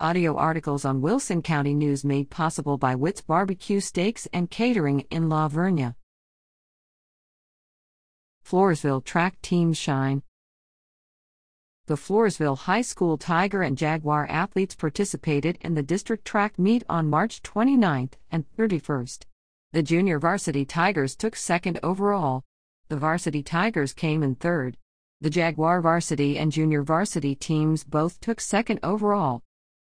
Audio articles on Wilson County News made possible by Witt's Barbecue Steaks and Catering in La Vernia. Floresville Track Team Shine. The Floresville High School Tiger and Jaguar athletes participated in the district track meet on March 29th and 31st. The junior varsity Tigers took second overall. The varsity Tigers came in third. The Jaguar varsity and junior varsity teams both took second overall.